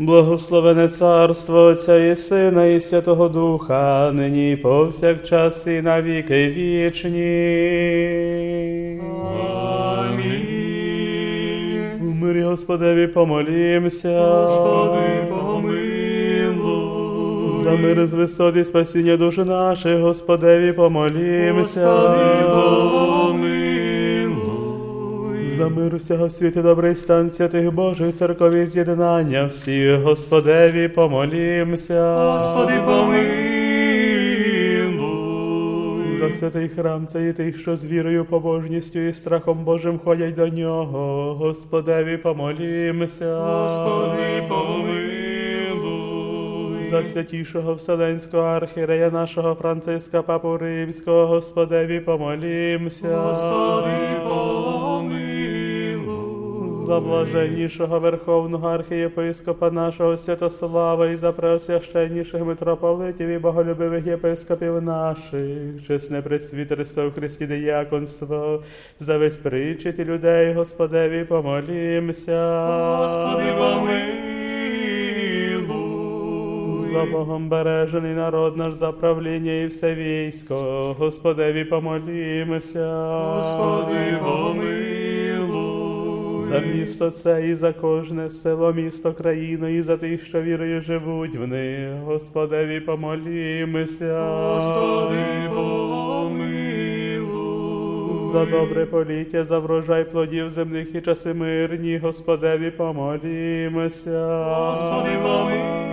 Благословене царство Отця і Сина, і Святого Духа, нині і повсякчас і на віки вічні. Амінь. У мирі Господеві помолімся. Господи, помилуй. За мир з висоти спасіння душ наших, Господеві помолімся. Господи, помилуй. За мир усього світу, добрий стан святих Божих, церкові з'єднання всіх, Господеві помолімся. Господи, помилуй. За святий храм цей і тих, що з вірою, побожністю і страхом Божим ходять до нього, Господеві помолімся. Господи, помилуй. За святішого Вселенського архірея нашого Франциска Папу Римського, Господеві помолімся. Господи, помилуй. За блаженнішого Верховного архієпископа нашого Святослава і за преосвященніших митрополитів і боголюбивих єпископів наших, чесне пресвітерство в Христі діяконство, за весь причет людей, Господеві помолімся. Господи, помилуй. За Богом бережений народ наш за правління і все військо, Господеві помолімося. Господи, помилуй. За місто це і за кожне село, місто, країну, і за тих, що вірою живуть в них. Господеві помолімося. Господи, помилуй. За добре поліття, за врожай плодів земних і часи мирні, Господеві помолімося. Господи, помилуй.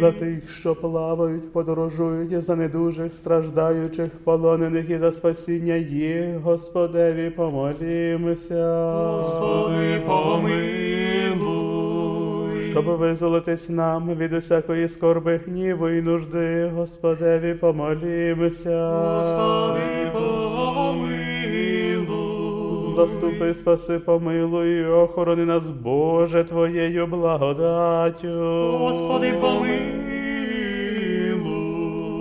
За тих, що плавають, подорожують, і за недужих, страждаючих, полонених і за спасіння їх, Господеві помолімося. Господи, помилуй. Щоб визволитись нам від усякої скорби, гніву і нужди, Господеві помолімося. Господи, помилуй. Заступи, спаси, помилуй, охорони нас, Боже, Твоєю благодаттю. Господи, помилуй.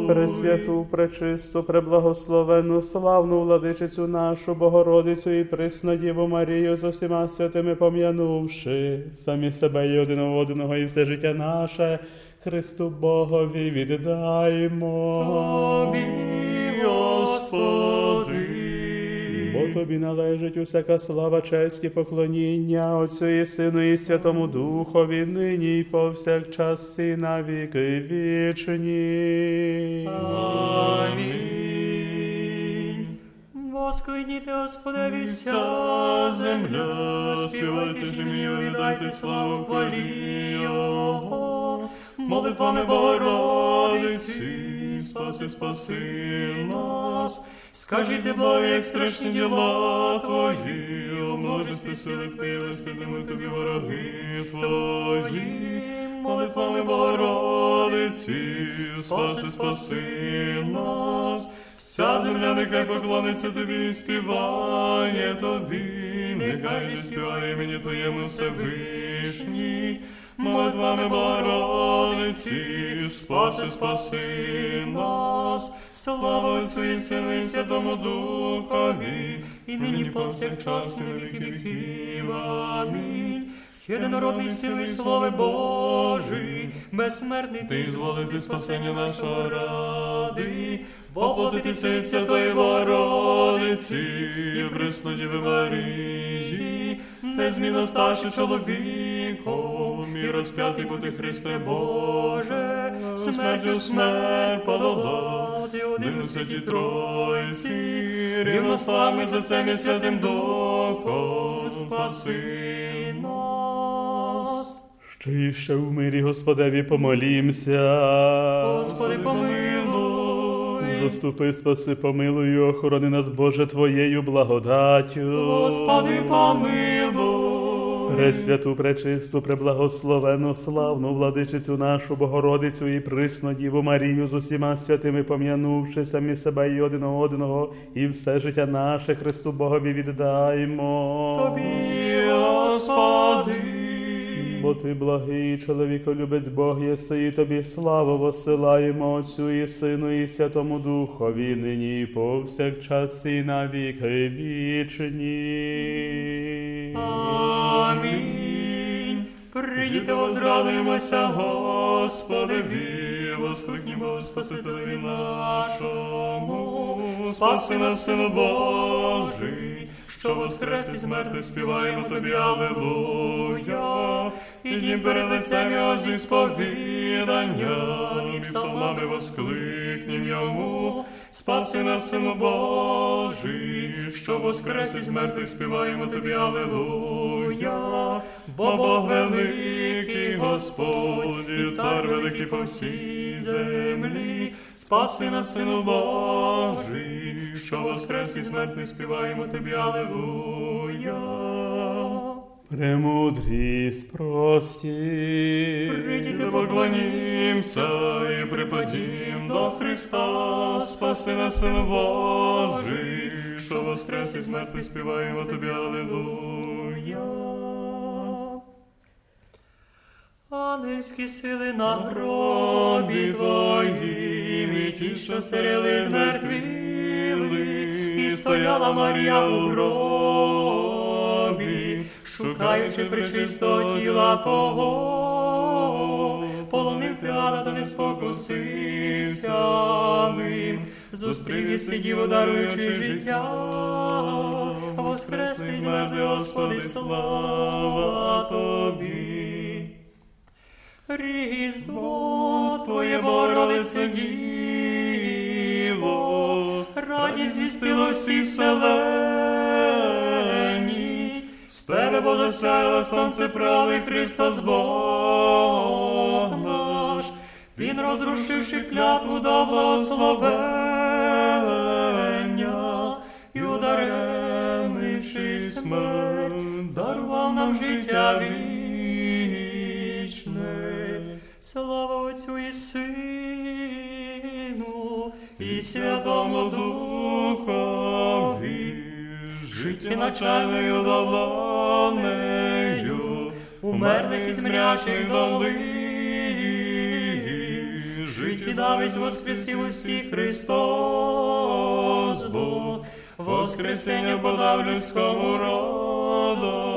Пресвяту, пречисту, преблагословенну, славну владичицю нашу, Богородицю і Приснодіву Марію з усіма святими пом'янувши, самі себе і один одного, і все життя наше, Христу Богові віддаймо. Тобі, Господи. Бо тобі належить усяка слава, честь і поклоніння Отцю і Сину і Святому Духові, нині і повсякчас і на віки вічні. Амінь. Воскликніте, Господеві, вся земля, співайте ж ім'ю, віддайте славу хвалі Його. Молитвами Богородиці, спаси, спаси нас. Скажіть Богу, як страшні діла Твої, множестві сили Твої, святими тобі вороги Твої. Молитвами Богородиці, спаси, спаси нас. Вся земля нехай поклониться тобі і співає тобі, нехай співає імені Твоєму Всевишній. Молитвами Богородиці, спаси, спаси нас. Слава Отцю і Сину і Святому Духові, і нині повсякчас і на віки віків. Амінь. Єдинородний сили, слави Божий, безсмертний ти зволити спасення нашого ради, воплотитися від Святої Богородиці і Преснодіви Марії, незмінно старший чоловіком, і розп'ятий бути Христе Боже, смертю смерть подолати один у святі Тройці, рівнославми за цим і Святим Духом, спаси нас. Ще і ще в мирі Господеві помолімся. Господи, помилуй. Заступи, спаси, помилуй, охорони нас, Боже, Твоєю благодаттю. Господи, помилуй. Пресвяту, пречисту, преблагословену, славну владичицю нашу Богородицю і присну Діву Марію з усіма святими пом'янувши самі себе і один одного, і все життя наше Христу Богові віддаймо. Тобі, Господи. Бо ти благий чоловіколюбець Бог єси, і тобі славу посилаємо Отцю і Сину, і Святому Духові, нині і повсякчас і на віки вічні. Амінь. Прийдіте, возрадуємося, Господеві, воскликнімо Спасителеві нашому, спаси нас, Сину Божий, що воскрес із мертвих співаємо тобі, Аллилуйя, і дім перед лицем його зі сповіданням, і псалмами воскликнім йому, спаси нас, Сину Божий, що воскрес із мертвих співаємо тобі, Аллилуйя, бо Бог великий Господь, і цар великий по всій землі, спаси нас, Сину Божий, що воскрес із мертвих співаємо тобі, Аллилуйя. Премудрість прості. Прийдіте, поклонімся і припадім до Христа, спаси нас, Син Божий, що воскрес із мертвих співаємо тобі, Аллилуйя. Ангельські сили на гробі твоїм, і ті, що стерили змертвіли, і стояла Марія у гробі, шукаючи причистого тіла Твого, полонив театра та не спокусився ним, зустрів і сидів, даруючи життя, воскресний з мертвих, Господи, слава. Різдво Твоє Богородице Діво, радість звістило всі селені, з тебе бо засяяло сонце правди Христос Бог наш, Він розрушивши клятву до благословення і ударемивши смерть, дарував нам життя вічне. Слава Отцю і Сину, і Святому Духові, життя начальною долонею, умерлих і змрячих доли, житті давись воскресив усі Христос Бог, воскресення подав людському родові,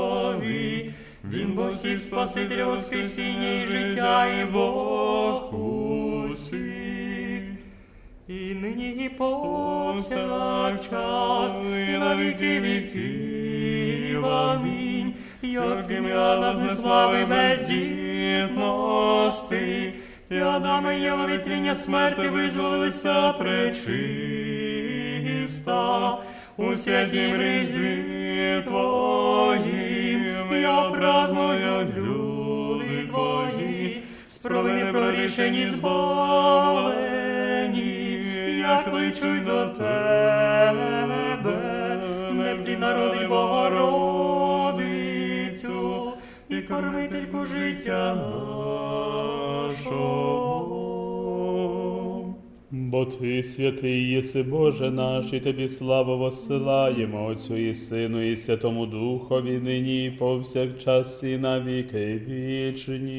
Він бо всіх спаситель воскресіння і життя, і Бог усіх. І нині і повсякчас, і на віки віків. Амінь. Як ім'я нас не слави бездітності, і Адама і Єва від тління смерти визволилися пречиста. У святім різдві Твоїм я праздную люди Твої, з прорішені збавлені, я кличу до Тебе, неплі народи Богородицю і кормительку життя нашого. Бо Ти святий єси Боже наш, і Тобі славу воссилаємо Отцю і Сину, і Святому Духові, нині і повсякчас, і на віки вічні.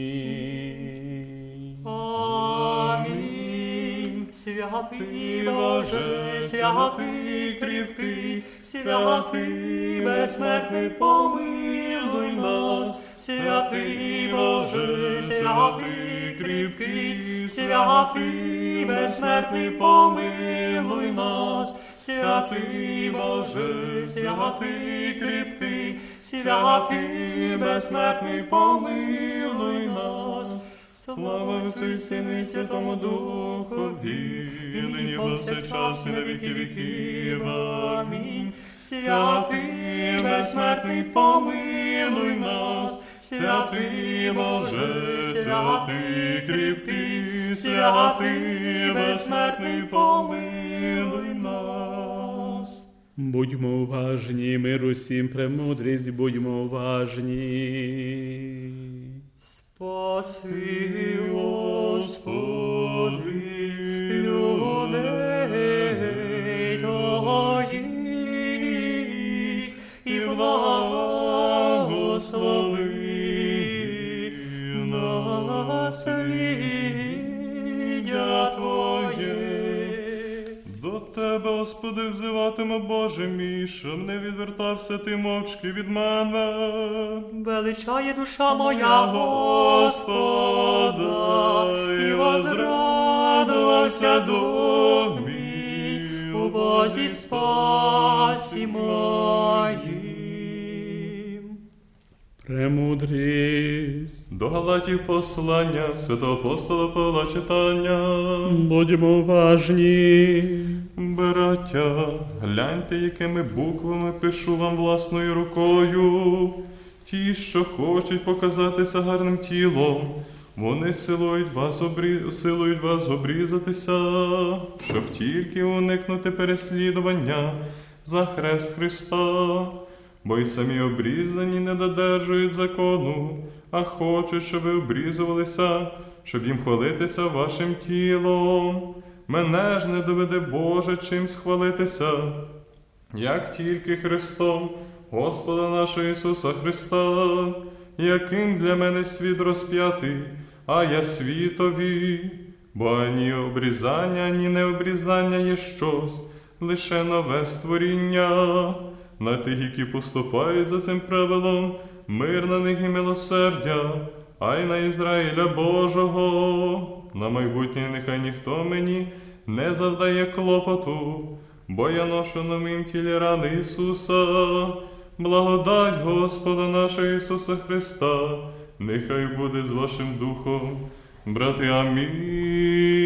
Амінь. Святий Боже, святий кріпкий, святий безсмертний, помилуй нас, святий Боже, святий кріпкий, святий безсмертний, помилуй нас, святий Боже, святий кріпкий, святий безсмертний, помилуй нас. Слава Отцю і Сину і Святому Духові, і нині повсякчас і на віки віків. Амінь. Святий безсмертний, помилуй нас, святий Боже, святий кріпкий, святий безсмертний, помилуй нас. Будьмо уважні, мир усім премудрість, будьмо уважні. Спаси, Господи, Тебе, Господи, взиватиме Боже мій, щоб не відвертався ти мовчки від мене. Величає душа моя Господа, і возрадувався дух мій у Бозі спасі моїм. Премудрість. До Галатів послання святого апостола Павла читання. Будьмо уважні. Браття, гляньте, якими буквами пишу вам власною рукою. Ті, що хочуть показатися гарним тілом, вони силують вас, обрі... силують вас обрізатися, щоб тільки уникнути переслідування за хрест Христа. Бо й самі обрізані не додержують закону, а хочуть, щоб ви обрізувалися, щоб їм хвалитися вашим тілом. Мене ж не доведе Боже чимсь хвалитися, як тільки Христом, Господа нашого Ісуса Христа, яким для мене світ розп'ятий, а я світові, бо ані обрізання, ані необрізання є щось, лише нове створіння. На тих, які поступають за цим правилом, мир на них і милосердя, а й на Ізраїля Божого. На майбутнє нехай ніхто мені не завдає клопоту, бо я ношу на моїм тілі рани Ісуса, благодать Господа нашого Ісуса Христа, нехай буде з вашим духом, брати, амінь.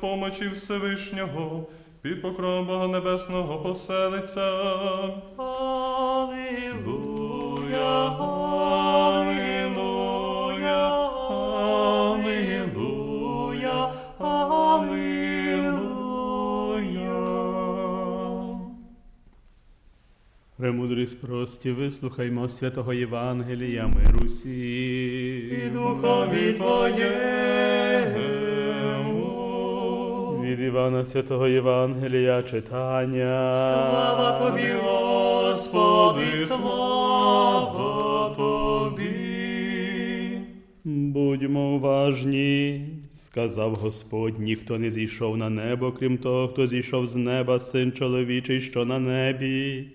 Помочі Всевишнього, під покровом Бога Небесного поселиться. Алілуя, алілуя, алілуя, алілуя. Премудрість прості, вислухаймо святого Євангелія миру всі. І духові Твоєму. Івана Святого Євангелія читання. Слава Тобі, Господи, слава Тобі. Будьмо уважні, сказав Господь, ніхто не зійшов на небо, крім того, хто зійшов з неба, син чоловічий, що на небі.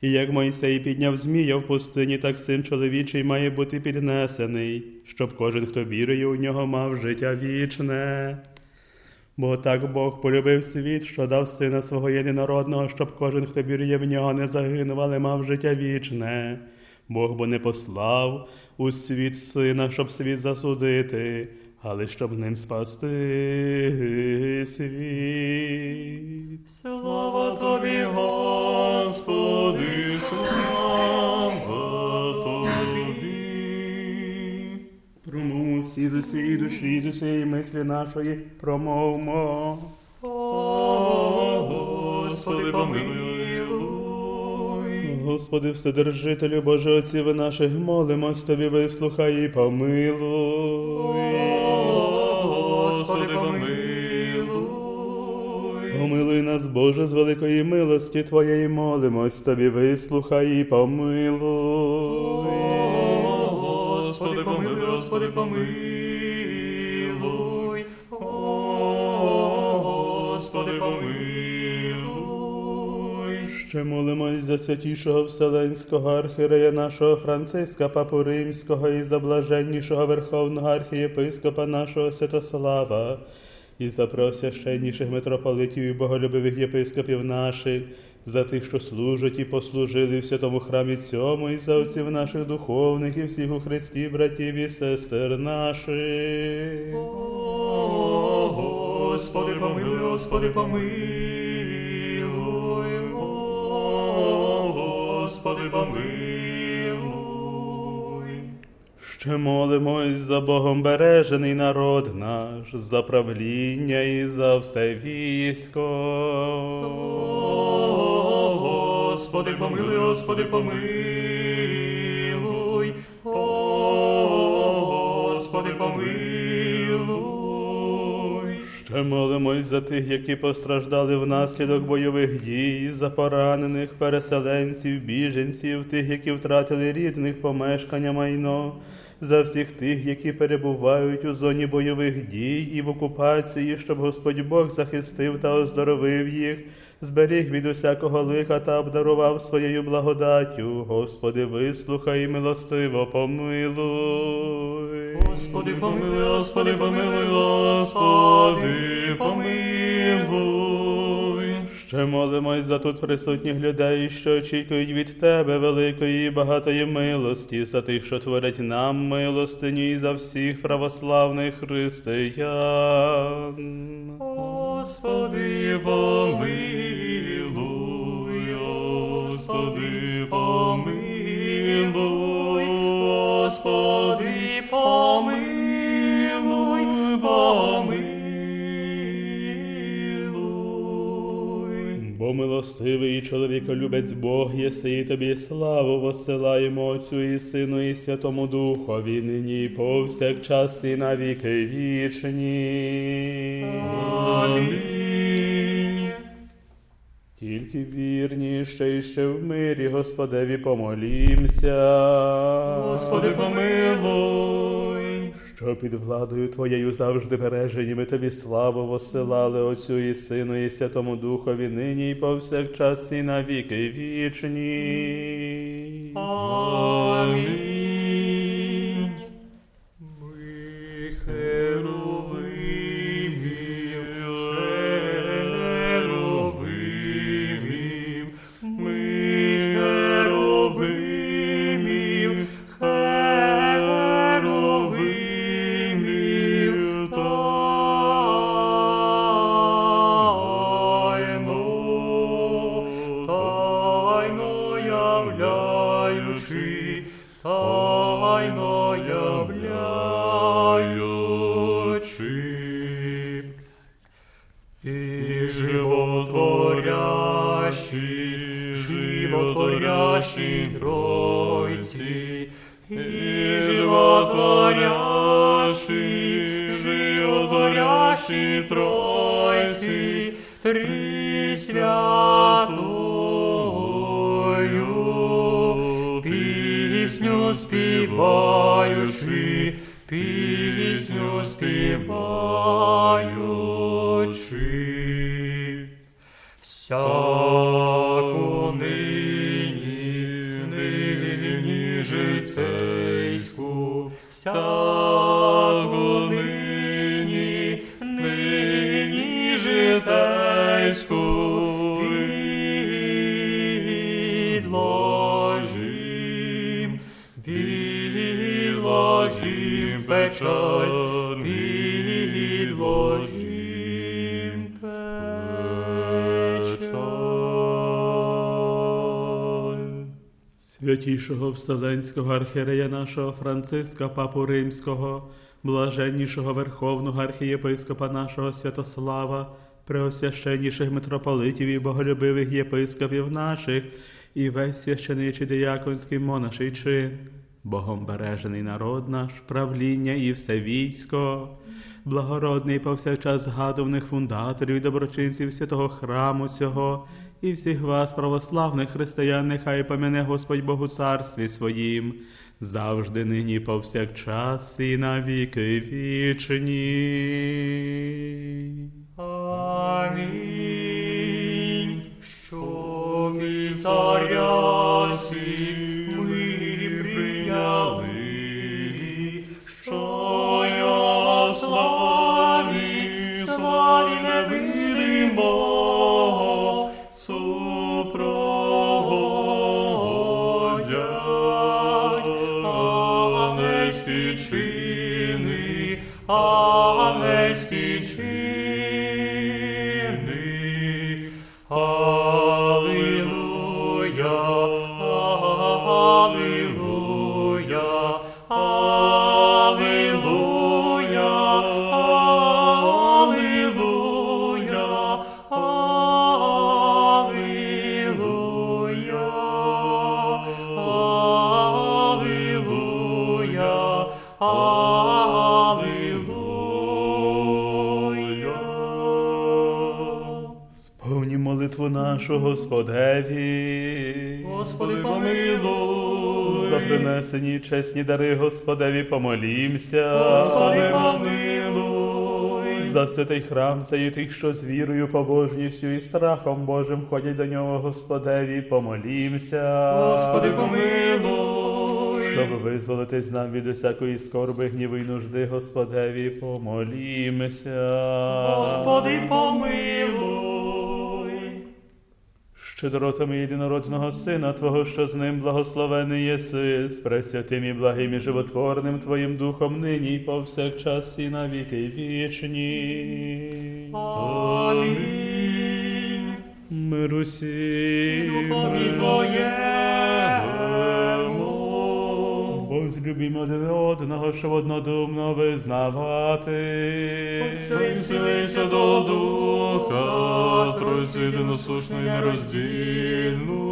І як Мойсей підняв змія в пустині, так син чоловічий має бути піднесений, щоб кожен, хто вірує у нього, мав життя вічне. Бо так Бог полюбив світ, що дав сина свого єдинородного, щоб кожен, хто вірує в нього, не загинув, але мав життя вічне. Бог бо не послав у світ сина, щоб світ засудити, але щоб ним спасти світ. Слава Тобі, Господи, слава всі з усієї душі, з усієї мислі нашої, промовмо. О, Господи, помилуй. Господи, Вседержителю Боже Отців наших, молимось Тобі, вислухай і помилуй. Господи, помилуй. Помилуй нас, Боже, з великої милості Твоєї, молимось Тобі, вислухай і помилуй. Господи, помилуй, Господи, помилуй. Ще молимось за святішого Вселенського архірея нашого Франциска, Папу Римського і за блаженнішого Верховного архієпископа нашого Святослава, і за просвященніших митрополитів і боголюбивих єпископів наших, за тих, що служать і послужили в святому храмі цьому, і за отців наших духовних і всіх у Христі, братів і сестер наших. О, Господи, помилуй, Господи, помилуй. О, Господи, помилуй. Ще молимось за Богом бережений народ наш, за правління і за все військо. Господи, помилуй, Господи, помилуй. О, Господи, помилуй. Ще молимось за тих, які постраждали внаслідок бойових дій, за поранених переселенців, біженців, тих, які втратили рідних помешкання майно, за всіх тих, які перебувають у зоні бойових дій і в окупації, щоб Господь Бог захистив та оздоровив їх, зберіг від усякого лиха та обдарував своєю благодаттю. Господи, вислухай і милостиво помилуй. Господи, помилуй, Господи, помилуй, Господи, помилуй. Ще молимось за тут присутніх людей, що очікують від Тебе великої і багатої милості, за тих, що творять нам милостиню, і за всіх православних християн. Господи, помилуй, Господи, помилуй, Господи, помилуй, помилуй. Бо милостивий і чоловіколюбець Бог єси, і тобі славу воссилаємо Отцю і Сину, і Святому Духові, нині і повсякчас, і на віки вічні. Амінь. Тільки вірні, ще і ще в мирі, Господеві помолімся. Господи, помилуй. Що під владою Твоєю завжди бережені ми Тобі славу восилали, Отцю і Сину, і Святому Духові, нині і повсякчас, і навіки вічні. Амінь. Тройці, і животворящі, животворящі Тройці, три святою, пісню співаючи, пісню співаючи. Всяку Святішого Вселенського архієрея нашого Франциска, Папу Римського, блаженнішого Верховного архієпископа нашого Святослава, преосвященніших митрополитів і боголюбивих єпископів наших, і весь священичий дияконський монаший чин, Богом бережений народ наш, правління і все військо, благородний повсякчас згадуваних фундаторів і доброчинців святого храму цього, і всіх вас, православних християн, нехай помяне Господь Богу царстві своїм, завжди нині повсякчас і на віки вічні. Амінь. Що і царя ми прийняли, що я славі, славі невидимого Господеві. Господи, помилуй. За принесені чесні дари Господеві помолімся. Господи, помилуй. За святий храм, за тих, що з вірою, побожністю і страхом Божим ходять до нього, Господеві, помолімся. Господи, помилуй. Щоб визволитись нам від усякої скорби, гніву і нужди, Господеві, помолімся. Господи, помилуй. Щедротами єдинородного Сина Твого, що з ним благословений єси, з пресвятим і благим і животворним Твоїм Духом нині і повсякчас і на віки вічні. Амінь. Миру І. Духові Твоєму. Возлюбімо один одного, щоб однодумно визнавати. Отця і Сина і Сили Святого Духа, Тройцю єдиносушну і нероздільну.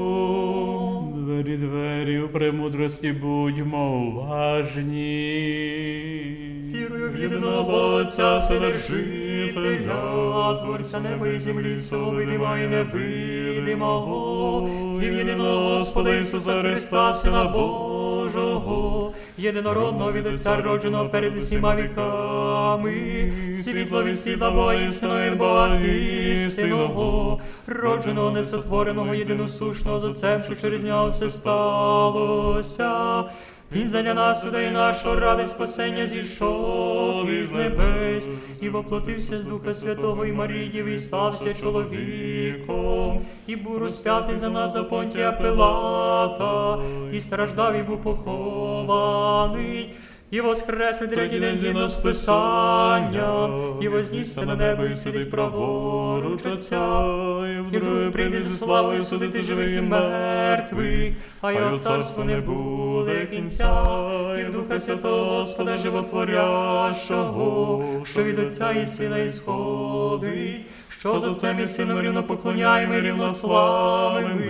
Двері, двері, у премудрості будьмо уважні. Вірую в єдиного Отця, Вседержителя, Творця неба і землі, всього видима і невидимого, і в єдиного Господа Ісуса Христа, Сина Божого, єдинородного від Отця, родженого перед усіма віками, світло від світла істинного від Бога істинного, родженого, несотвореного, єдиносушного, з Отцем, що через нього все сталося. Він задля нас і нашого ради спасення зійшов із небес і воплотився з Духа Святого і Марії, і стався чоловіком, і був розп'ятий за нас за понтія Пилата, і страждав, і був похований. І воскрес і третій день згідно з Писання, і вознісся на небо, і сидить праворуч Отця, і вдруге прийде зі славою судити живих і мертвих, а його царство не буде кінця, і в Духа Святого Господа Животворящого, що від Отця і Сина ісходить, що з Отцем і Сином рівно поклоняємо і рівнославимо,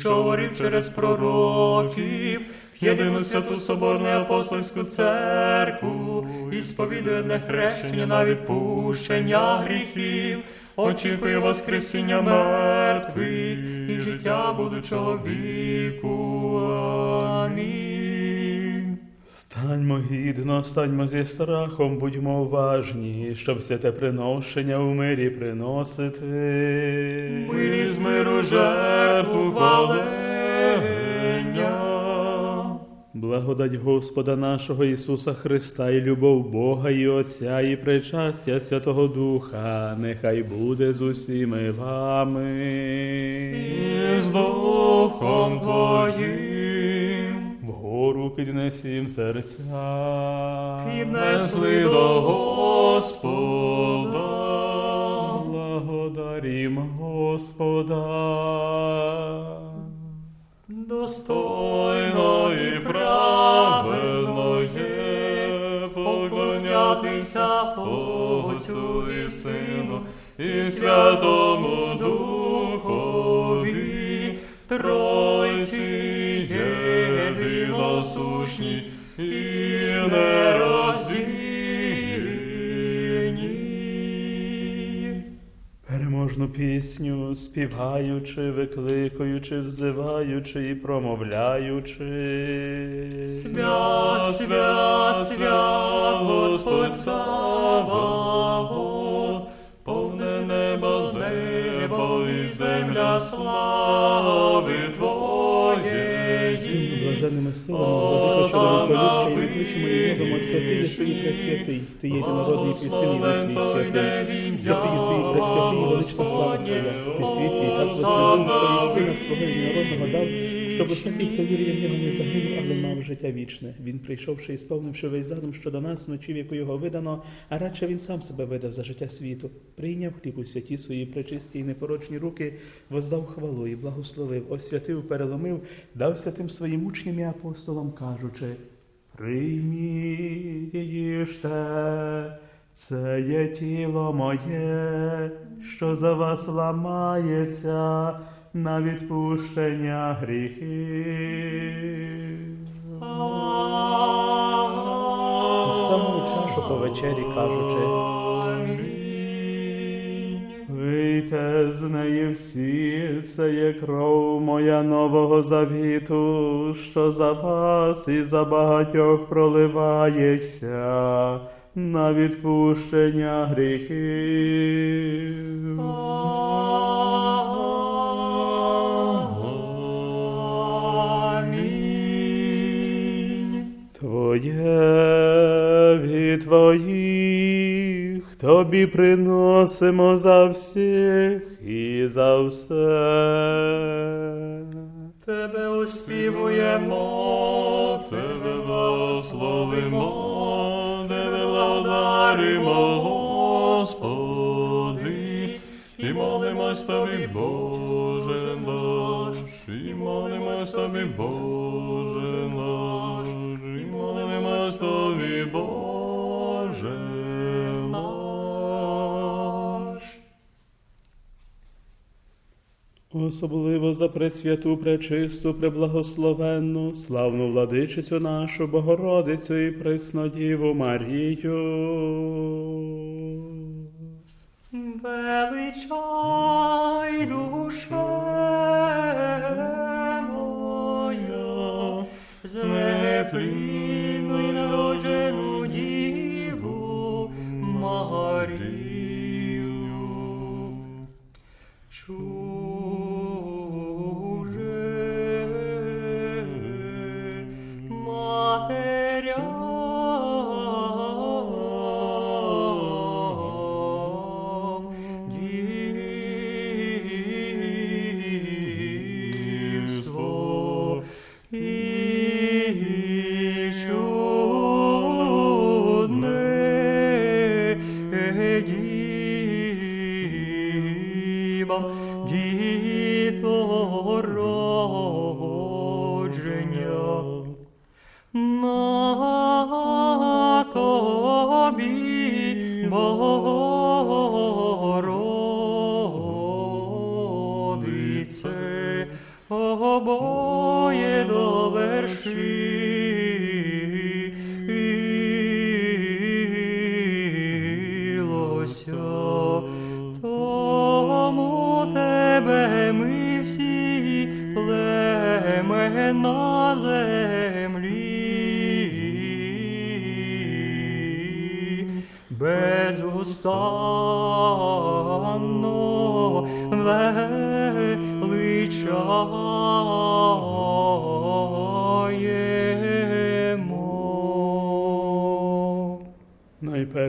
що говорив через пророків, єдину святу соборну апостольську церкву, і сповідує одне хрещення на відпущення гріхів, очікує Воскресіння мертвих і життя будучого віку. Амінь. Станьмо гідно, станьмо зі страхом, будьмо уважні, щоб святе приношення у мирі приносити. Ми з миру жертву хвалення. Благодать Господа нашого Ісуса Христа і любов Бога і Отця, і причастя Святого Духа, нехай буде з усіми вами. І з Духом Твоїм. Вгору піднесім серця. Піднесли до Господа. Благодарім Господа. Достойно і правильно є поклонятися Отцю і Сину і Святому Духові, Тройці єдиносушні і нероздільні. Переможну пісню, співаючи, викликаючи, взиваючи і промовляючи. Свят, свят, свят, Господь Саваоф, повне небо, небо і земля слави Твоєї. Цими блаженними силами, владико чоловіколюбча, і виключимо і мовимо святий єси і пресвятий, ти єдинородний і син і твій святий. Святий єси і пресвятий, і велична слава Твоя. Ти святий, так возвеличив, що і сина свого єдинородного дав, щоб усякий, хто вірує в нього, не загинув, але мав життя вічне. Він, прийшовши і сповнивши весь задум щодо нас, вночі, в яку його видано, а радше він сам себе видав за життя світу, прийняв хліб у святі свої пречисті і непорочні руки, воздав хвалу і благословив, освятив, переломив, дав святим своїм учням і апостолам, кажучи: Прийміть їжте, це є тіло моє, що за вас ламається на відпущення гріхів. Так само і чашу по вечері кажучи. Вийти пийте з неї всі, це є кров моя нового завіту, що за вас і за багатьох проливається на відпущення гріхів. Твоє твоїх тобі приносимо за всіх і за все. Тебе оспівуємо, Тебе благословимо, Тебе благодаримо, Господи, і молимось Тобі, Боже наш, і молимось Тобі, Боже наш, Тобі, Боже наш. Особливо за пресвяту, пречисту, преблагословенну, славну владичицю нашу Богородицю і Преснодіву Марію. величай душе моя, з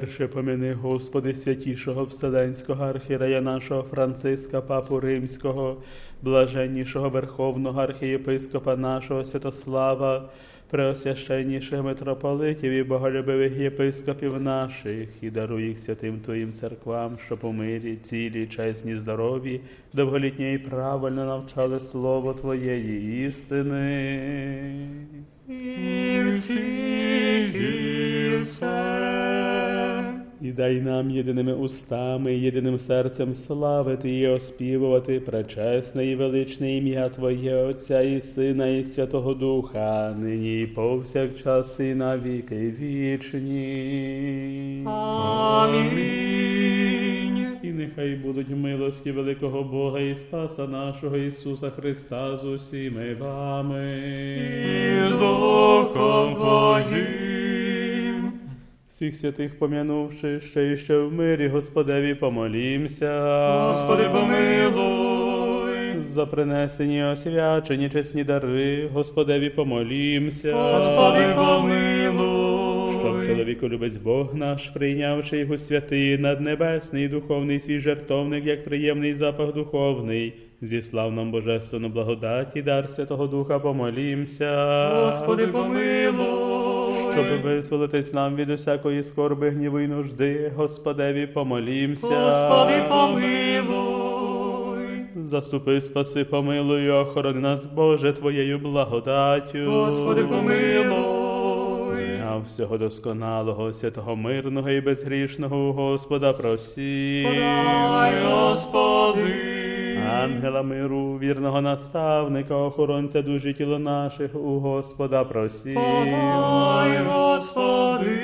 Найперше помяни, Господи, святішого Вселенського архірея нашого Франциска, Папу Римського, блаженнішого Верховного архієпископа нашого Святослава, преосвященніших митрополитів і боголюбивих єпископів наших, і даруй їх святим Твоїм церквам, щоб у мирі, цілі, чесні, здорові, довголітні і правильно навчали Слово Твоєї істини. І всіх, і все. І дай нам єдиними устами, єдиним серцем славити і оспівувати пречесне і величне ім'я Твоє Отця і Сина, і Святого Духа, нині і повсякчас, і на віки вічні. Амінь. І нехай будуть милості великого Бога і Спаса нашого Ісуса Христа з усіми вами. І Всіх святих пом'янувши, ще і ще в мирі, Господеві помолімся. Господи, помилуй. За принесені освячені чесні дари, Господеві помолімся. Господи, помилуй. Щоб чоловіку любець Бог наш, прийнявши його святий наднебесний духовний свій жертовник, як приємний запах духовний, зіслав нам божественну благодать і дар Святого Духа помолімся. Господи, помилуй. Щоб визволитись нам від усякої скорби, гніву і нужди, Господеві помолімся. Господи, помилуй. Заступи, спаси, помилуй, охорони нас, Боже, Твоєю благодаттю. Господи, помилуй. Всього досконалого, святого, мирного і безгрішного Господа просі. Подай, Господи. Ангела миру, вірного наставника, охоронця душі тіло наших у Господа просі. Подай, Господи.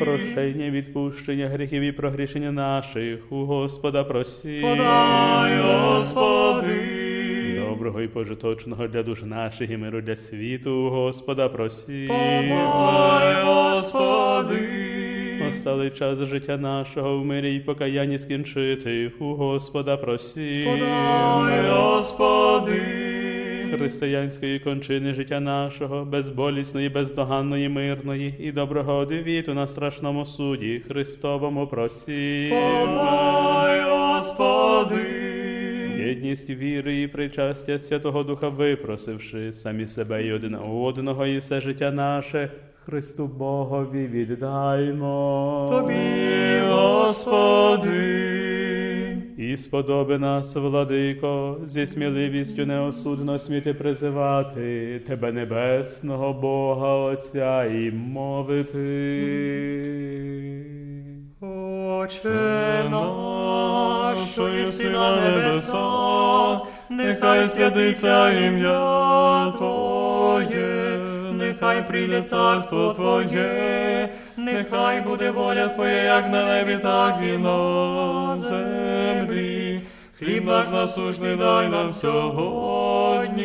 Прощення, відпущення гріхів і прогрішення наших у Господа просі. Подай, Господи. Доброго і пожиточного для душ наших і миру для світу у Господа просі. Подай, Господи. Осталий час життя нашого в мирі і покаянні скінчити у Господа просі. Подай, Господи. Християнської кончини життя нашого, безболісної, бездоганної, мирної і доброго одивіту на страшному суді Христовому просі. Подай, Господи. Єдність віри і причастя Святого Духа випросивши самі себе і один одного, і все життя наше Христу Богові віддаймо. Тобі, Господи. І сподоби нас, владико, зі сміливістю неосудно сміти призивати Тебе небесного Бога Отця і мовити. Отче наш, що єси на небесах, нехай святиться ім'я Твоє, нехай прийде царство Твоє, нехай буде воля Твоя, як на небі, так і на землі. Хліб наш насущний дай нам сьогодні,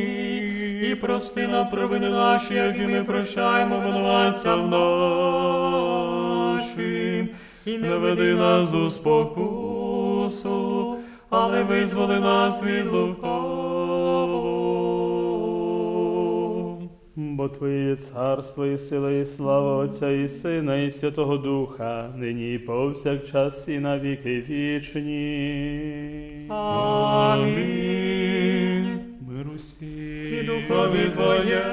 і прости нам провини наші, як і ми прощаємо винуватцям нашим. І не веди нас у спокусу, але визволи нас від лукавого. Бо Твоє є царство і сила, і слава Отця і Сина, і Святого Духа, нині і повсякчас, і на віки вічні. Амінь. Миру. І духові Твоєму.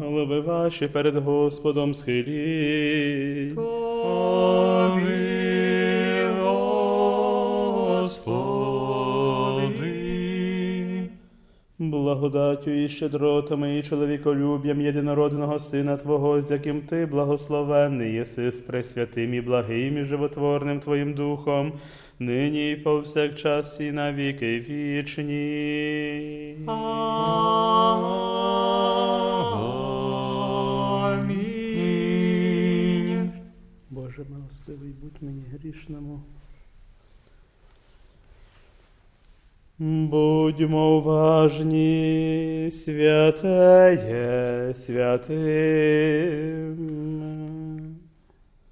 Голови ваші перед Господом схиліть. Благодаттю і щедротами і чоловіколюб'ям єдинородного Сина Твого, з яким Ти благословенний єси з пресвятим і благим і животворним Твоїм Духом, нині і повсякчас і на віки вічні. Амінь. Боже милостивий, будь мені грішному. Будьмо уважні, святеє, святим.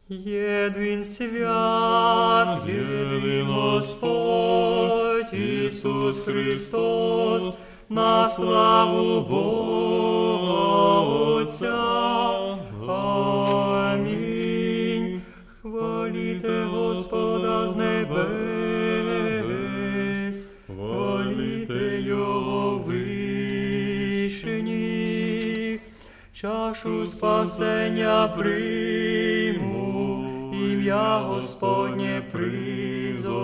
Єдвін свят, єдин Господь, Ісус Христос, на славу Бога Отця. Амінь. Хваліте Господа з небес, чашу спасення прийму, ім'я Господнє призову.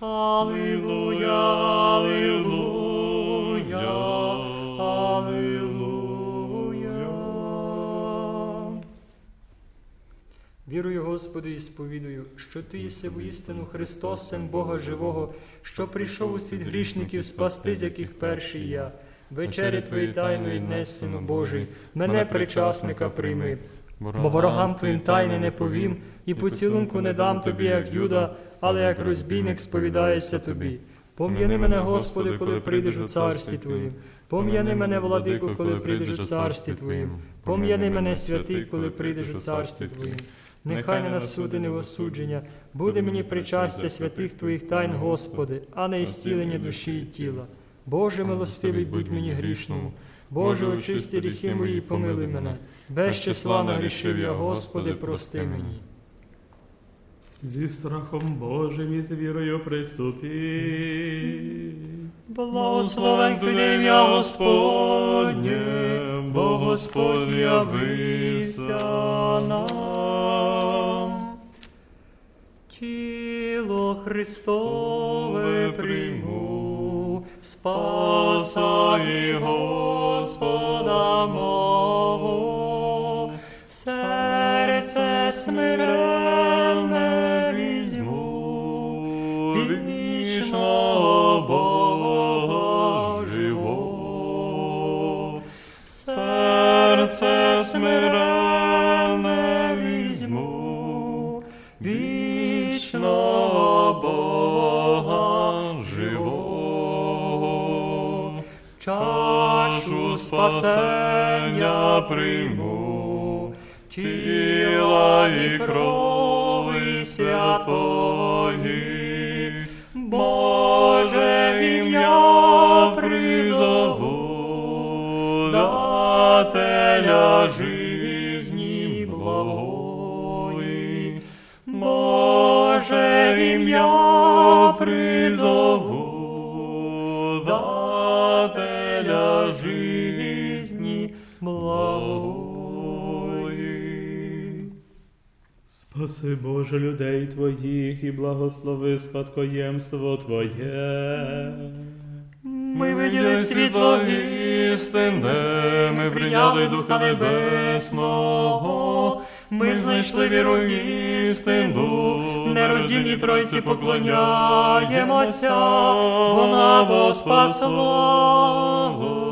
Аллилуйя, Аллилуйя, Аллилуйя. Вірую, Господи, і сповідую, що Ти єси воістину Христос, Син Бога Живого, що прийшов у світ грішників спасти, з яких перший я. Вечері Твої тайної днес, Сину Божий, мене причасника прийми. Бо ворогам твоїм тайни не повім, і поцілунку не дам тобі, як Юда, але як розбійник сповідаєшся тобі. Пом'яни мене, Господи, коли прийдеш у царстві Твоїм. Пом'яни мене, владико, коли прийдеш у царстві Твоїм. Пом'яни мене, святий, коли прийдеш у царстві Твоїм. Нехай не нас суди, не осудження, буде мені причастя святих Твоїх тайн, Господи, а не ісцілення душі і тіла. Боже милостивий, будь мені грішному. Боже, очисти гріхи мої, і помилуй мене. Без числа нагрішив я, Господи, прости мені. Зі страхом Божим і з вірою приступіть. Благословен твоє ім'я Господнє, бо Господь явився нам. Тіло Христове прийму, спаса і спасення прийму, тіла і крови святої, Боже ім'я призову, дателя жизни Спаси, Боже, людей Твоїх і благослови спадкоємство Твоє. Ми виділи світло істинне, ми прийняли Духа Небесного, ми знайшли віру істину, нероздільній Тройці поклоняємося, вона воспасла нас.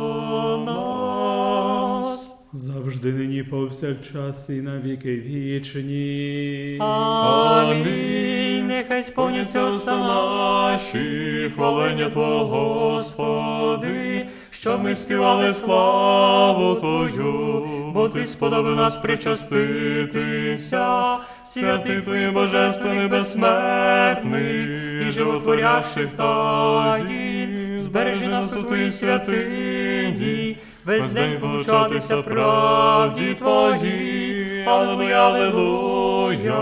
Завжди нині повсякчас і на віки вічні. Амінь. Нехай сповняться уста наші, хвалення Твого, Господи, щоб ми співали славу Твою, бо Ти сподобав нас причаститися, святий Твій Божественний безсмертний і животворящих таїн, збережи нас у Твоїй святині, весь день повчатися правді Твоїй. Аллилуйя, аллилуйя,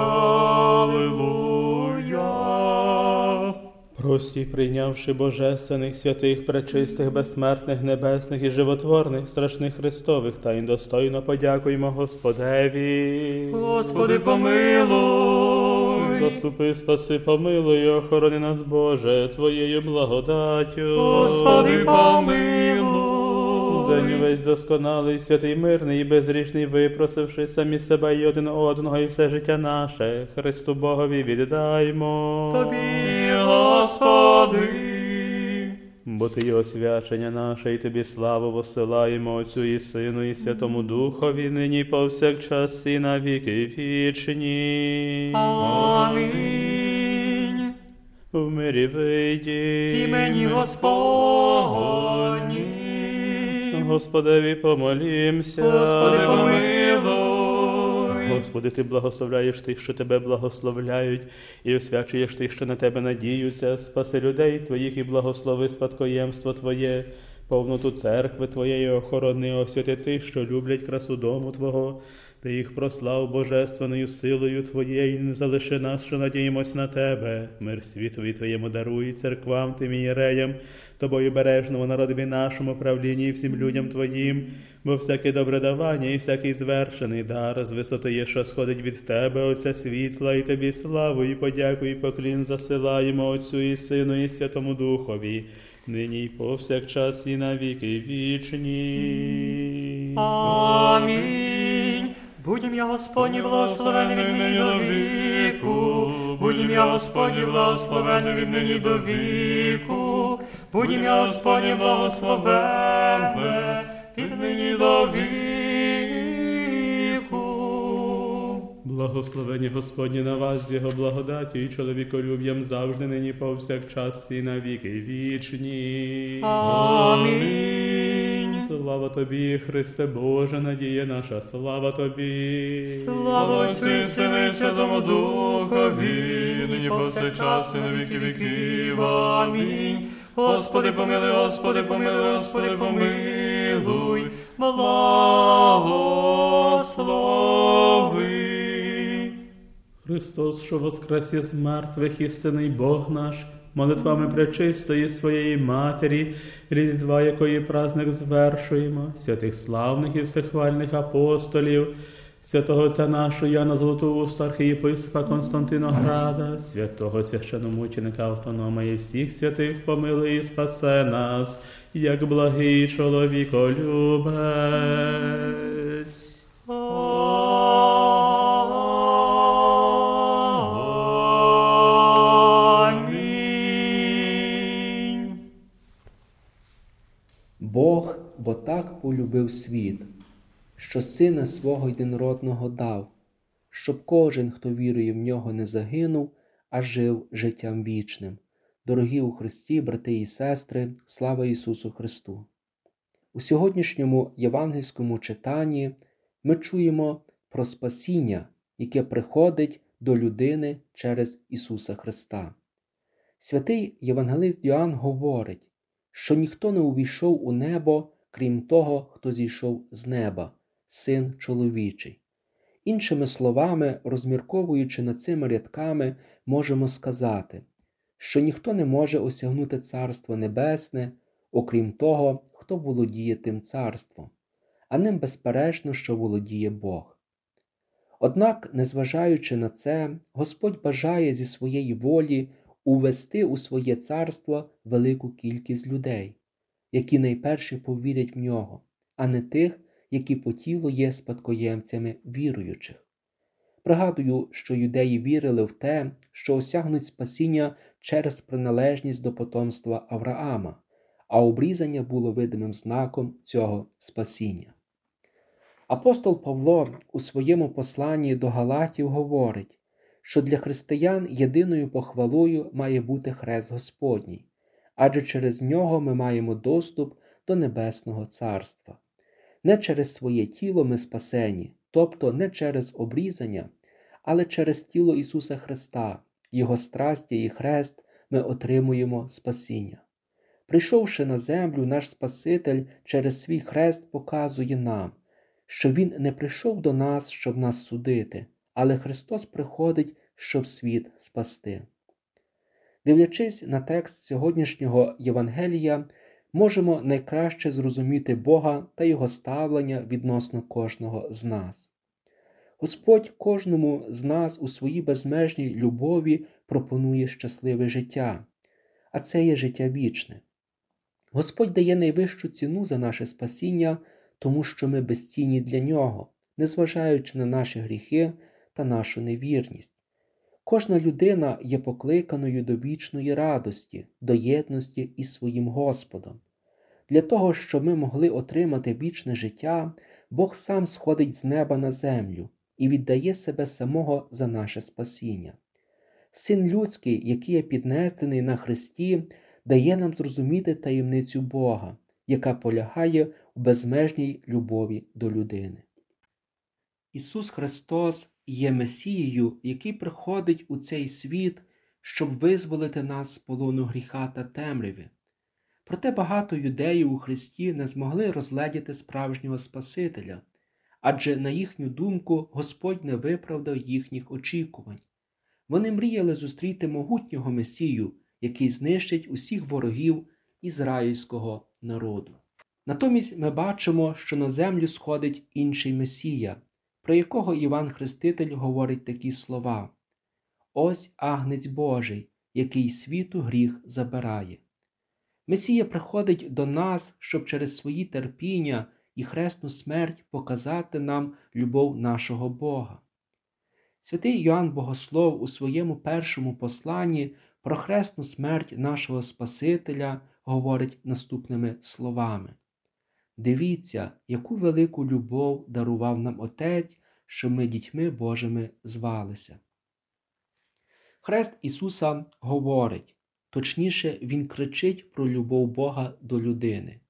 аллилуйя. Прості, прийнявши божественних, святих, пречистих, безсмертних, небесних і животворних, страшних Христових тайн достойно подякуємо Господеві. Господи, помилуй. Заступи, спаси, помилуй, охорони нас, Боже, Твоєю благодаттю. Господи, помилуй. День весь досконалий, святий, мирний і безрічний, випросивши самі себе і один одного, і все життя наше, Христу Богові віддаймо. Тобі, Господи. Бо ти є освячення наше, і тобі славу посилаємо Отцю і Сину, і Святому Духові, нині повсякчас і на віки вічні. Амінь. В мирі вийді. Імені Господні. Господеві помолімся. Господи, помилуй. Господи, ти благословляєш тих, що тебе благословляють, і освячуєш тих, що на тебе надіються. Спаси людей твоїх і благослови спадкоємство Твоє, повноту церкви Твоєї охорони, освяти тих, що люблять красу дому Твого. Ти їх прослав божественною силою Твоєю, і не залиши нас, що надіємось на Тебе. Мир світові Твоєму даруй, церквам Тим ієреям, Тобою бережному народові нашому правлінні і всім людям Твоїм, бо всяке добре давання і всякий звершений дар з висоти, що сходить від Тебе, Отця світла, і Тобі славу, і подяку, і поклін засилаємо Отцю і Сину, і Святому Духові, нині й повсякчас, і на віки вічні. Амінь. Будь ім'я Господні благословене від нині до віку. Будь ім'я Господні благословене від нині до віку. Будь ім'я Господні благословене від нині до віку. Благословені Господні на вас з Його благодаттю і чоловіколюб'ям завжди нині повсякчас і на віки вічні. Амінь. Слава тобі, Христе Боже, надія наша, слава тобі. Слава Отцю і Сину і Святому Духові, нині повсякчас і на віки віків. Амінь. Господи, помилуй, Господи, помилуй, Господи, помилуй, благослови. Христос, що воскрес із мертвих, істинний Бог наш, молитвами пречистої своєї Матері, Різдва, якої праздник звершуємо, святих славних і всехвальних апостолів, святого Отця нашого Яна Золотоуста, архієпископа Константинограда, святого священомученика Автонома і всіх святих помилуй і спасе нас, як благий чоловіколюбець. Бог бо так полюбив світ, що сина свого єдинородного дав, щоб кожен, хто вірує в нього, не загинув, а жив життям вічним. Дорогі у Христі, брати і сестри, слава Ісусу Христу! У сьогоднішньому євангельському читанні ми чуємо про спасіння, яке приходить до людини через Ісуса Христа. Святий Євангелист Йоанн говорить, що ніхто не увійшов у небо, крім того, хто зійшов з неба, син чоловічий. Іншими словами, розмірковуючи над цими рядками, можемо сказати, що ніхто не може осягнути Царство Небесне, окрім того, хто володіє тим царством, а ним безперечно, що володіє Бог. Однак, незважаючи на це, Господь бажає зі своєї волі увести у своє царство велику кількість людей, які найперше повірять в нього, а не тих, які по тілу є спадкоємцями віруючих. Пригадую, що юдеї вірили в те, що осягнуть спасіння через приналежність до потомства Авраама, а обрізання було видимим знаком цього спасіння. Апостол Павло у своєму посланні до Галатів говорить, що для християн єдиною похвалою має бути хрест Господній, адже через нього ми маємо доступ до Небесного Царства. Не через своє тіло ми спасені, тобто не через обрізання, але через тіло Ісуса Христа, Його страстя і хрест ми отримуємо спасіння. Прийшовши на землю, наш Спаситель через свій хрест показує нам, що Він не прийшов до нас, щоб нас судити, але Христос приходить, щоб світ спасти. Дивлячись на текст сьогоднішнього Євангелія, можемо найкраще зрозуміти Бога та Його ставлення відносно кожного з нас. Господь кожному з нас у своїй безмежній любові пропонує щасливе життя, а це є життя вічне. Господь дає найвищу ціну за наше спасіння, тому що ми безцінні для нього, незважаючи на наші гріхи та нашу невірність. Кожна людина є покликаною до вічної радості, до єдності із своїм Господом. Для того, щоб ми могли отримати вічне життя, Бог сам сходить з неба на землю і віддає себе самого за наше спасіння. Син людський, який є піднесений на Христі, дає нам зрозуміти таємницю Бога, яка полягає у безмежній любові до людини. Ісус Христос є Месією, який приходить у цей світ, щоб визволити нас з полону гріха та темряви. Проте багато юдеїв у Христі не змогли розгледіти справжнього Спасителя, адже, на їхню думку, Господь не виправдав їхніх очікувань. Вони мріяли зустріти могутнього Месію, який знищить усіх ворогів ізраїльського народу. Натомість ми бачимо, що на землю сходить інший Месія, про якого Іван Хреститель говорить такі слова: Ось агнець Божий, який світу гріх забирає. Месія приходить до нас, щоб через свої терпіння і хресну смерть показати нам любов нашого Бога. Святий Йоанн Богослов у своєму першому посланні про хресну смерть нашого Спасителя говорить наступними словами. Дивіться, яку велику любов дарував нам Отець, що ми дітьми Божими звалися. Хрест Ісуса говорить, точніше, Він кричить про любов Бога до людини.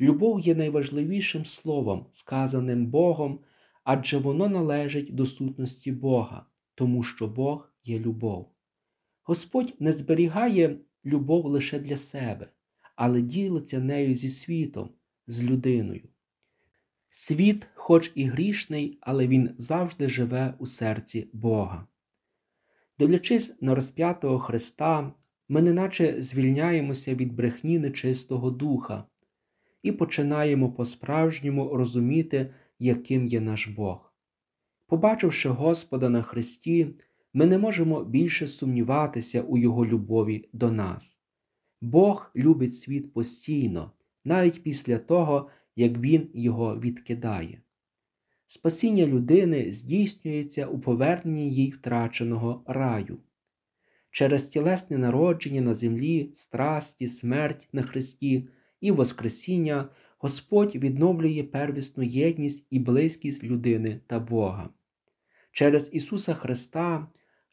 Любов є найважливішим словом, сказаним Богом, адже воно належить до сутності Бога, тому що Бог є любов. Господь не зберігає любов лише для себе, але ділиться нею зі світом, з людиною. Світ, хоч і грішний, але він завжди живе у серці Бога. Дивлячись на розп'ятого Христа, ми неначе звільняємося від брехні нечистого духа і починаємо по-справжньому розуміти, яким є наш Бог. Побачивши Господа на Христі, ми не можемо більше сумніватися у Його любові до нас. Бог любить світ постійно, навіть після того, як Він його відкидає. Спасіння людини здійснюється у поверненні їй втраченого раю. Через тілесне народження на землі, страсті, смерть на Христі і Воскресіння Господь відновлює первісну єдність і близькість людини та Бога. Через Ісуса Христа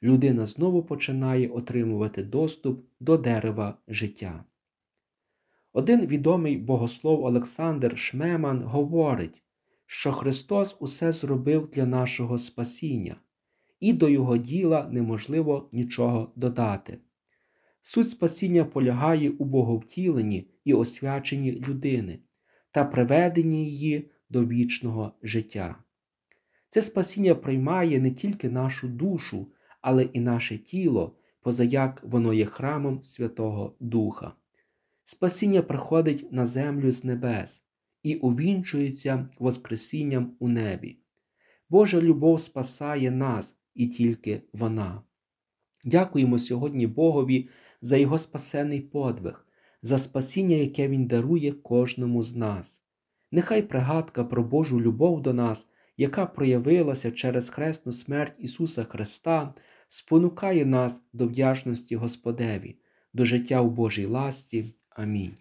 людина знову починає отримувати доступ до дерева життя. Один відомий богослов Олександр Шмеман говорить, що Христос усе зробив для нашого спасіння, і до Його діла неможливо нічого додати. Суть спасіння полягає у боговтіленні і освяченні людини та приведенні її до вічного життя. Це спасіння приймає не тільки нашу душу, але і наше тіло, позаяк воно є храмом Святого Духа. Спасіння приходить на землю з небес і увінчується Воскресінням у небі. Божа любов спасає нас і тільки вона. Дякуємо сьогодні Богові за Його спасенний подвиг, за спасіння, яке Він дарує кожному з нас. Нехай пригадка про Божу любов до нас, яка проявилася через хресну смерть Ісуса Христа, спонукає нас до вдячності Господеві, до життя у Божій ласті. Амінь.